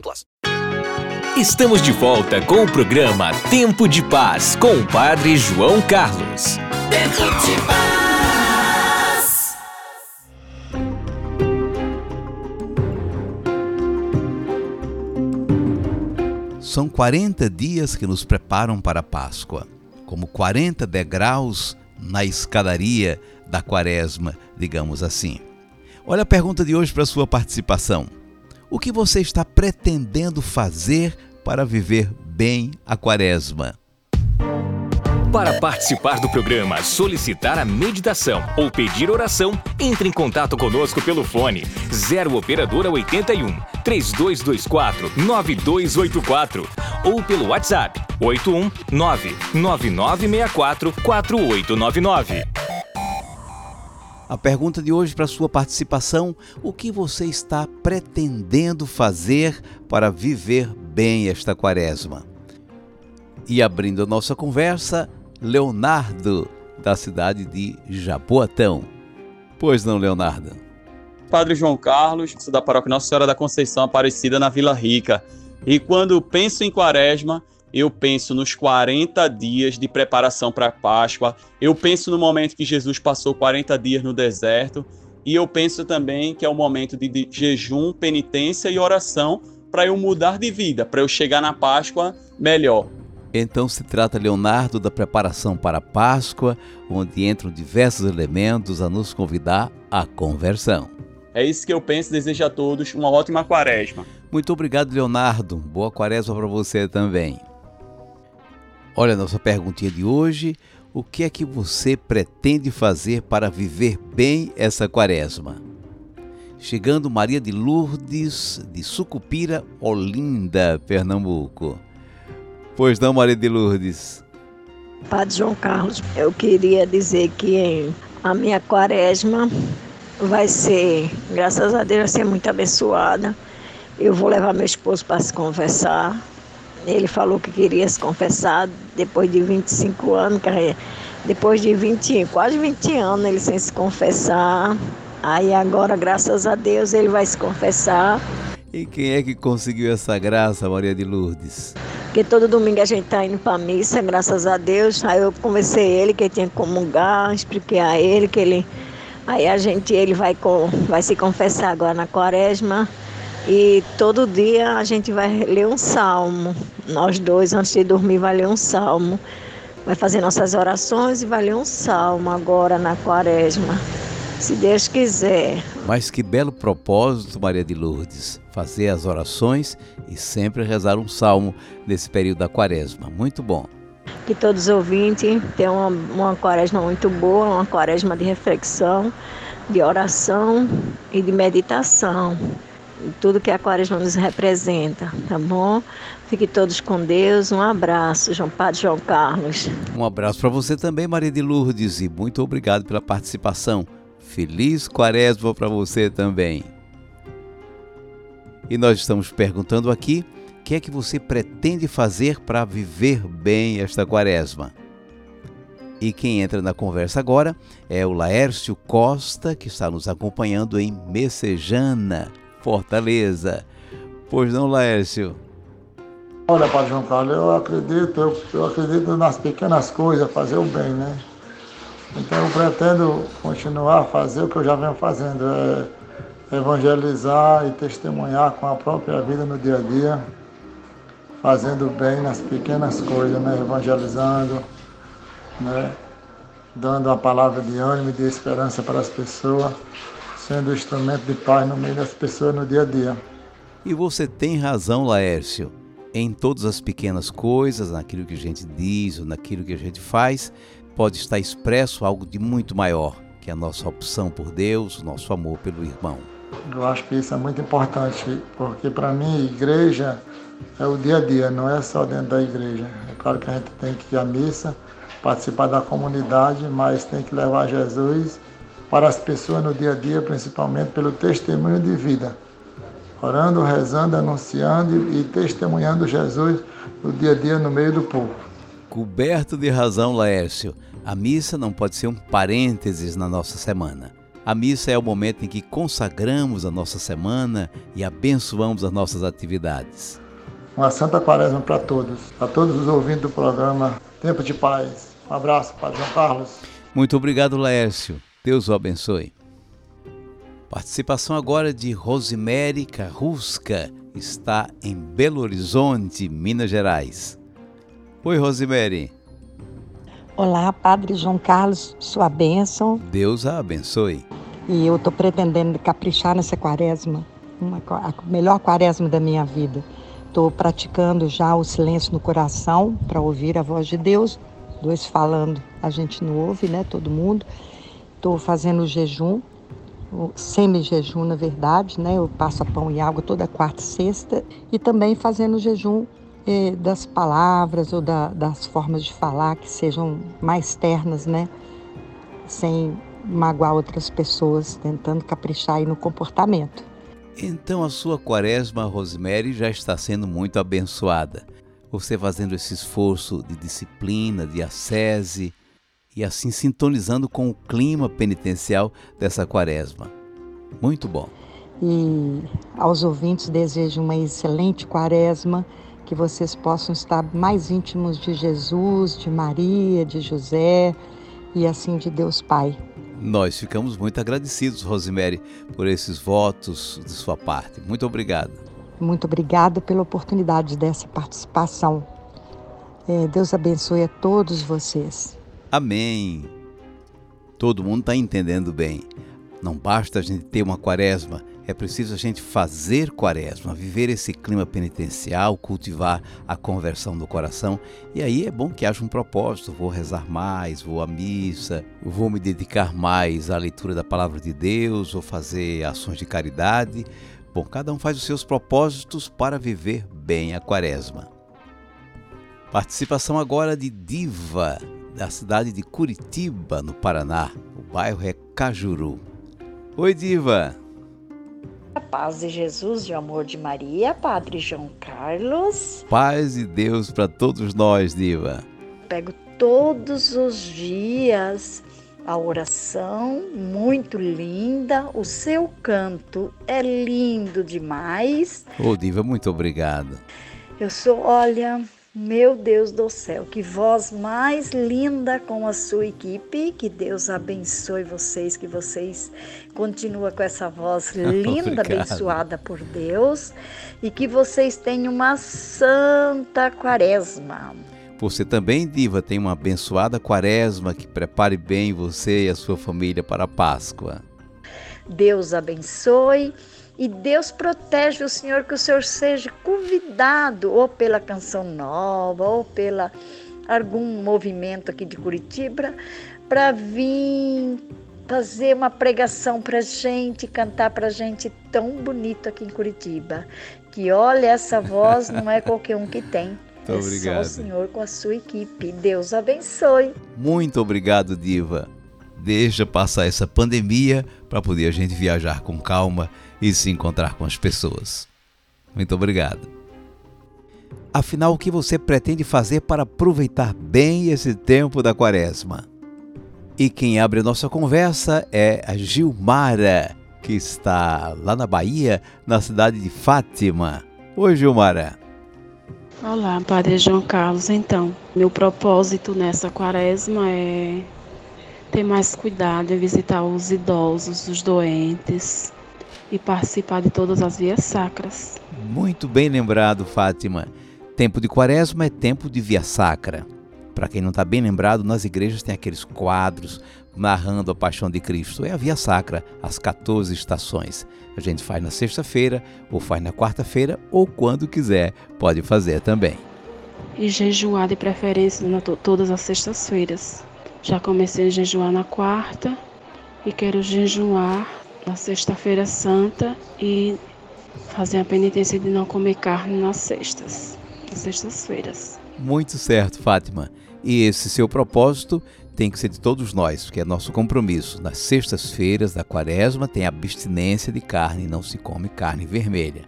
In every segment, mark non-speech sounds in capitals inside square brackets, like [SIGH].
plus. Estamos de volta com o programa Tempo de Paz com o Padre João Carlos. Tempo de paz. São 40 dias que nos preparam para a Páscoa, como 40 degraus na escadaria da Quaresma, digamos assim. Olha a pergunta de hoje para sua participação. O que você está pretendendo fazer para viver bem a Quaresma? Para participar do programa, solicitar a meditação ou pedir oração, entre em contato conosco pelo fone 0 operadora 81 3224 9284 ou pelo WhatsApp 81 99964 4899. A pergunta de hoje para sua participação: o que você está pretendendo fazer para viver bem esta quaresma? E abrindo a nossa conversa, Leonardo, da cidade de Jaboatão. Pois não, Leonardo? Padre João Carlos, da paróquia Nossa Senhora da Conceição Aparecida na Vila Rica. E quando penso em quaresma, eu penso nos 40 dias de preparação para a Páscoa, eu penso no momento que Jesus passou 40 dias no deserto, e eu penso também que é o momento de, de jejum, penitência e oração para eu mudar de vida, para eu chegar na Páscoa melhor. Então se trata, Leonardo, da preparação para a Páscoa, onde entram diversos elementos a nos convidar à conversão. É isso que eu penso. Desejo a todos uma ótima quaresma. Muito obrigado, Leonardo. Boa quaresma para você também. Olha a nossa perguntinha de hoje. O que é que você pretende fazer para viver bem essa quaresma? Chegando Maria de Lourdes, de Sucupira, Olinda, Pernambuco. Pois não, Maria de Lourdes? Padre João Carlos, eu queria dizer que a minha quaresma vai ser, graças a Deus, vai ser muito abençoada. Eu vou levar meu esposo para se confessar. Ele falou que queria se confessar depois de 25 anos, depois de 20, quase 20 anos ele sem se confessar. Aí agora, graças a Deus, ele vai se confessar. E quem é que conseguiu essa graça, Maria de Lourdes? Porque todo domingo a gente tá indo para missa, graças a Deus. Aí eu conversei ele que ele tinha que comungar, expliquei a ele que ele Aí a gente, ele vai, com, vai se confessar agora na quaresma e todo dia a gente vai ler um salmo. Nós dois, antes de dormir, vai ler um salmo. Vai fazer nossas orações e vai ler um salmo agora na quaresma. Se Deus quiser. Mas que belo propósito, Maria de Lourdes, fazer as orações e sempre rezar um salmo nesse período da quaresma. Muito bom que todos os ouvintes tenham uma, uma quaresma muito boa, uma quaresma de reflexão, de oração e de meditação. Tudo que a quaresma nos representa, tá bom? Fiquem todos com Deus. Um abraço, João Padre João Carlos. Um abraço para você também, Maria de Lourdes, e muito obrigado pela participação. Feliz quaresma para você também. E nós estamos perguntando aqui que é que você pretende fazer para viver bem esta quaresma? E quem entra na conversa agora é o Laércio Costa, que está nos acompanhando em Messejana, Fortaleza. Pois não, Laércio? Olha, Padre João Carlos, eu acredito, eu, eu acredito nas pequenas coisas, fazer o bem, né? Então eu pretendo continuar a fazer o que eu já venho fazendo, é evangelizar e testemunhar com a própria vida no dia a dia fazendo bem nas pequenas coisas, né? evangelizando, né? dando a palavra de ânimo e de esperança para as pessoas, sendo instrumento de paz no meio das pessoas no dia a dia. E você tem razão, Laércio. Em todas as pequenas coisas, naquilo que a gente diz ou naquilo que a gente faz, pode estar expresso algo de muito maior, que é a nossa opção por Deus, o nosso amor pelo irmão. Eu acho que isso é muito importante, porque para mim, igreja é o dia a dia, não é só dentro da igreja. É claro que a gente tem que ir à missa, participar da comunidade, mas tem que levar Jesus para as pessoas no dia a dia, principalmente pelo testemunho de vida. Orando, rezando, anunciando e testemunhando Jesus no dia a dia no meio do povo. Coberto de razão, Laércio, a missa não pode ser um parênteses na nossa semana. A missa é o momento em que consagramos a nossa semana e abençoamos as nossas atividades. Uma santa quaresma para todos, a todos os ouvintes do programa Tempo de Paz. Um abraço, Padre João Carlos. Muito obrigado, Laércio. Deus o abençoe. Participação agora de Rosemary Carrusca, está em Belo Horizonte, Minas Gerais. Oi, Rosemary. Olá, Padre João Carlos, sua bênção. Deus a abençoe. E eu estou pretendendo caprichar nessa quaresma, uma, a melhor quaresma da minha vida. Estou praticando já o silêncio no coração para ouvir a voz de Deus. Dois falando, a gente não ouve, né? Todo mundo. Estou fazendo jejum, semi-jejum, na verdade, né? Eu passo a pão e água toda quarta e sexta. E também fazendo jejum eh, das palavras ou da, das formas de falar que sejam mais ternas, né? Sem magoar outras pessoas, tentando caprichar aí no comportamento. Então a sua quaresma, Rosemary, já está sendo muito abençoada. Você fazendo esse esforço de disciplina, de ascese e assim sintonizando com o clima penitencial dessa quaresma. Muito bom. E aos ouvintes desejo uma excelente quaresma, que vocês possam estar mais íntimos de Jesus, de Maria, de José e assim de Deus Pai. Nós ficamos muito agradecidos, Rosemary, por esses votos de sua parte. Muito obrigado. Muito obrigada pela oportunidade dessa participação. É, Deus abençoe a todos vocês. Amém. Todo mundo está entendendo bem. Não basta a gente ter uma quaresma, é preciso a gente fazer quaresma, viver esse clima penitencial, cultivar a conversão do coração. E aí é bom que haja um propósito: vou rezar mais, vou à missa, vou me dedicar mais à leitura da palavra de Deus, vou fazer ações de caridade. Bom, cada um faz os seus propósitos para viver bem a quaresma. Participação agora de Diva, da cidade de Curitiba, no Paraná. O bairro é Cajuru. Oi, Diva. A paz de Jesus, de amor de Maria, Padre João Carlos. Paz de Deus para todos nós, Diva. Pego todos os dias a oração, muito linda. O seu canto é lindo demais. Ô, oh, Diva, muito obrigado. Eu sou, olha, meu Deus do céu, que voz mais linda com a sua equipe. Que Deus abençoe vocês, que vocês continuem com essa voz [LAUGHS] linda, abençoada por Deus e que vocês tenham uma santa quaresma. Você também, Diva, tem uma abençoada quaresma que prepare bem você e a sua família para a Páscoa. Deus abençoe e Deus protege o Senhor, que o Senhor seja convidado, ou pela Canção Nova, ou pela algum movimento aqui de Curitiba, para vir fazer uma pregação para gente, cantar para gente tão bonito aqui em Curitiba. Que olha, essa voz não é qualquer um que tem. [LAUGHS] Muito é obrigado. só o Senhor com a sua equipe. Deus abençoe. Muito obrigado, Diva. Deixa passar essa pandemia para poder a gente viajar com calma e se encontrar com as pessoas. Muito obrigado. Afinal, o que você pretende fazer para aproveitar bem esse tempo da quaresma? E quem abre nossa conversa é a Gilmara, que está lá na Bahia, na cidade de Fátima. Oi, Gilmara. Olá, Padre João Carlos. Então, meu propósito nessa quaresma é ter mais cuidado em visitar os idosos, os doentes, e participar de todas as vias sacras. Muito bem lembrado, Fátima. Tempo de quaresma é tempo de via sacra. Para quem não está bem lembrado, nas igrejas tem aqueles quadros narrando a paixão de Cristo. É a via sacra, as 14 estações. A gente faz na sexta-feira, ou faz na quarta-feira, ou quando quiser, pode fazer também. E jejuar de preferência na todas as sextas-feiras. Já comecei a jejuar na quarta e quero jejuar na Sexta-feira Santa e fazer a penitência de não comer carne nas sextas, nas sextas-feiras. Muito certo, Fátima. E esse seu propósito tem que ser de todos nós, que é nosso compromisso. Nas sextas-feiras da quaresma tem abstinência de carne, não se come carne vermelha.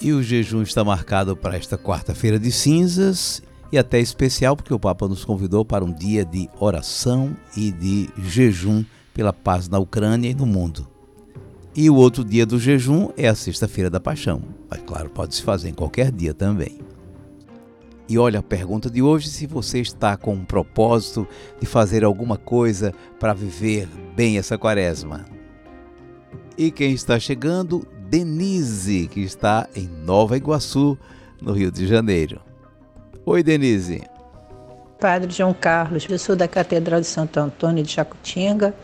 E o jejum está marcado para esta quarta-feira de cinzas e até especial porque o Papa nos convidou para um dia de oração e de jejum pela paz na Ucrânia e no mundo. E o outro dia do jejum é a Sexta-feira da Paixão. Mas claro, pode se fazer em qualquer dia também. E olha a pergunta de hoje: se você está com um propósito de fazer alguma coisa para viver bem essa quaresma. E quem está chegando? Denise, que está em Nova Iguaçu, no Rio de Janeiro. Oi, Denise. Padre João Carlos, eu sou da Catedral de Santo Antônio de Jacutinga,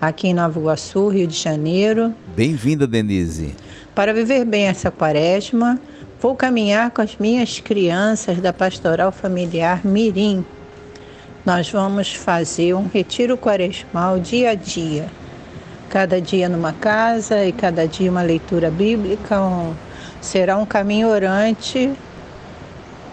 aqui em Nova Iguaçu, Rio de Janeiro. Bem-vinda, Denise. Para viver bem essa quaresma, vou caminhar com as minhas crianças da Pastoral Familiar Mirim. Nós vamos fazer um retiro quaresmal dia a dia. Cada dia numa casa e cada dia uma leitura bíblica. Um, será um caminho orante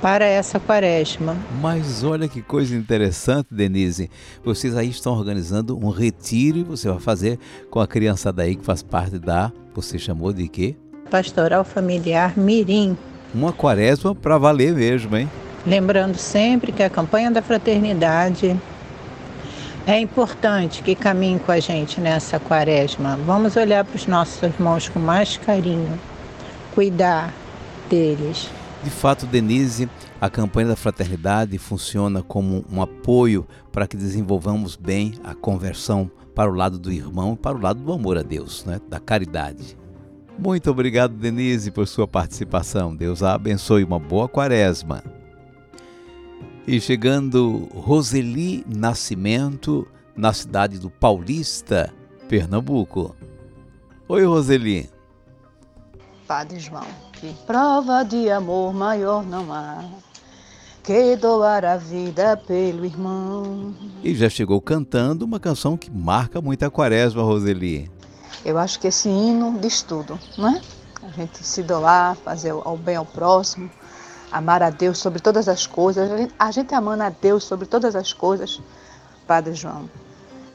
para essa quaresma. Mas olha que coisa interessante, Denise. Vocês aí estão organizando um retiro e você vai fazer com a criançada aí que faz parte da. Você chamou de quê? Pastoral Familiar Mirim. Uma quaresma para valer mesmo, hein? Lembrando sempre que a campanha da fraternidade é importante que caminhe com a gente nessa quaresma. Vamos olhar para os nossos irmãos com mais carinho, cuidar deles. De fato, Denise, a campanha da fraternidade funciona como um apoio para que desenvolvamos bem a conversão para o lado do irmão, para o lado do amor a Deus, né? da caridade. Muito obrigado, Denise, por sua participação. Deus a abençoe. Uma boa quaresma. E chegando Roseli Nascimento, na cidade do Paulista, Pernambuco. Oi, Roseli. Padre João, prova de amor maior não há que doar a vida pelo irmão. E já chegou cantando uma canção que marca muito a quaresma, Roseli. Eu acho que esse hino diz tudo, não é? A gente se doar, fazer o bem ao próximo, amar a Deus sobre todas as coisas. A gente amando a Deus sobre todas as coisas, Padre João.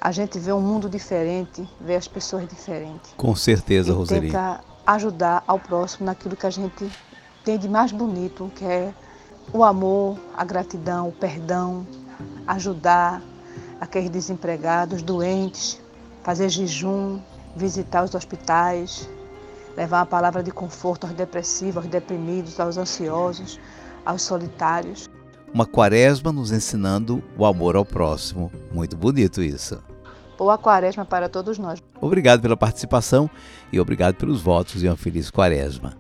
A gente vê um mundo diferente, vê as pessoas diferentes. Com certeza, Roseli. Ajudar ao próximo naquilo que a gente tem de mais bonito, que é o amor, a gratidão, o perdão, ajudar aqueles desempregados, doentes, fazer jejum, visitar os hospitais, levar uma palavra de conforto aos depressivos, aos deprimidos, aos ansiosos, aos solitários. Uma quaresma nos ensinando o amor ao próximo. Muito bonito isso. Boa quaresma para todos nós. Obrigado pela participação e obrigado pelos votos e uma feliz quaresma.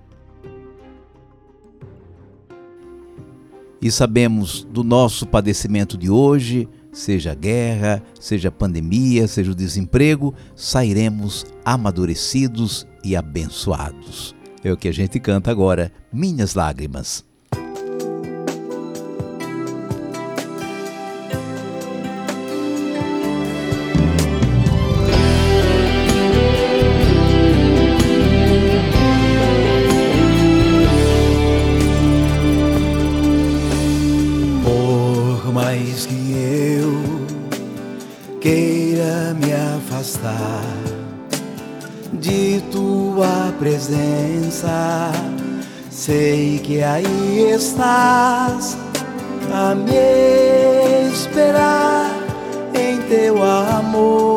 E sabemos do nosso padecimento de hoje, seja guerra, seja pandemia, seja o desemprego, sairemos amadurecidos e abençoados. É o que a gente canta agora, Minhas Lágrimas. Queira me afastar de tua presença, sei que aí estás a me esperar em teu amor,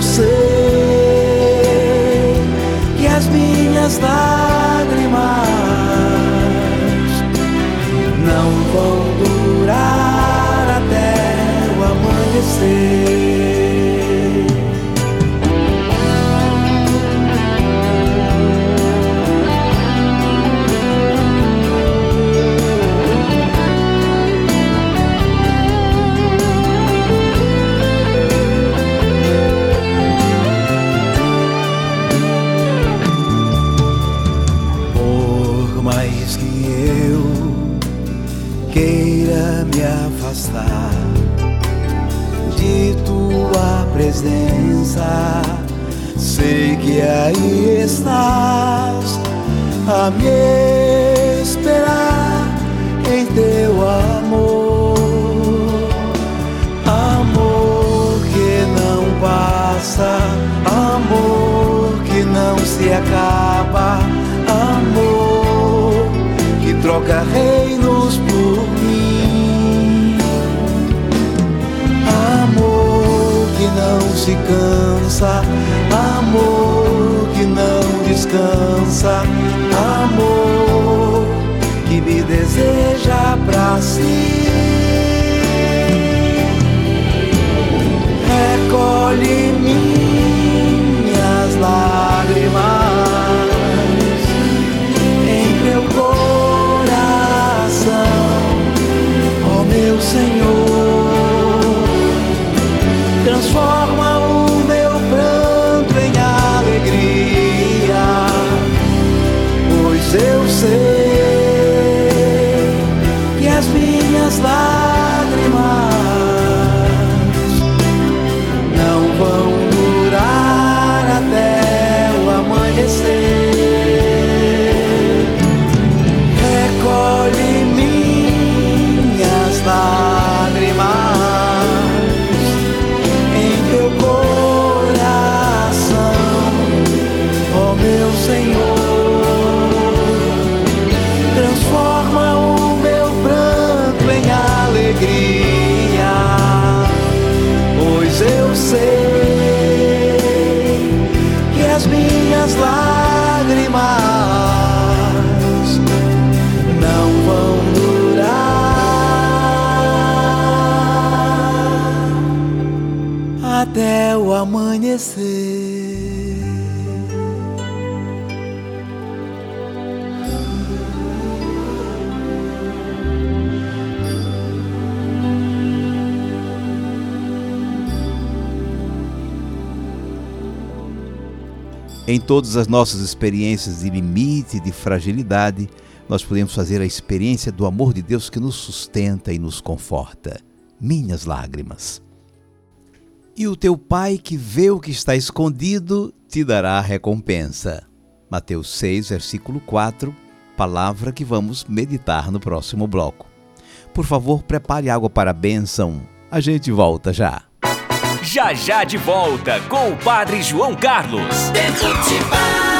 pois afastar de tua presença, sei que aí estás a me esperar em teu amor, amor que não passa, amor que não se acaba, amor que troca reinos não se cansa, amor que não descansa, amor que me deseja pra si. Recolhe minhas lágrimas em meu coração, ó meu Senhor. Transforma até o amanhecer. Em todas as nossas experiências de limite, de fragilidade, nós podemos fazer a experiência do amor de Deus que nos sustenta e nos conforta. Minhas lágrimas. E o teu Pai que vê o que está escondido te dará a recompensa. Mateus 6, versículo 4, palavra que vamos meditar no próximo bloco. Por favor, prepare água para a bênção. A gente volta já. Já já de volta com o Padre João Carlos. Tempo de paz.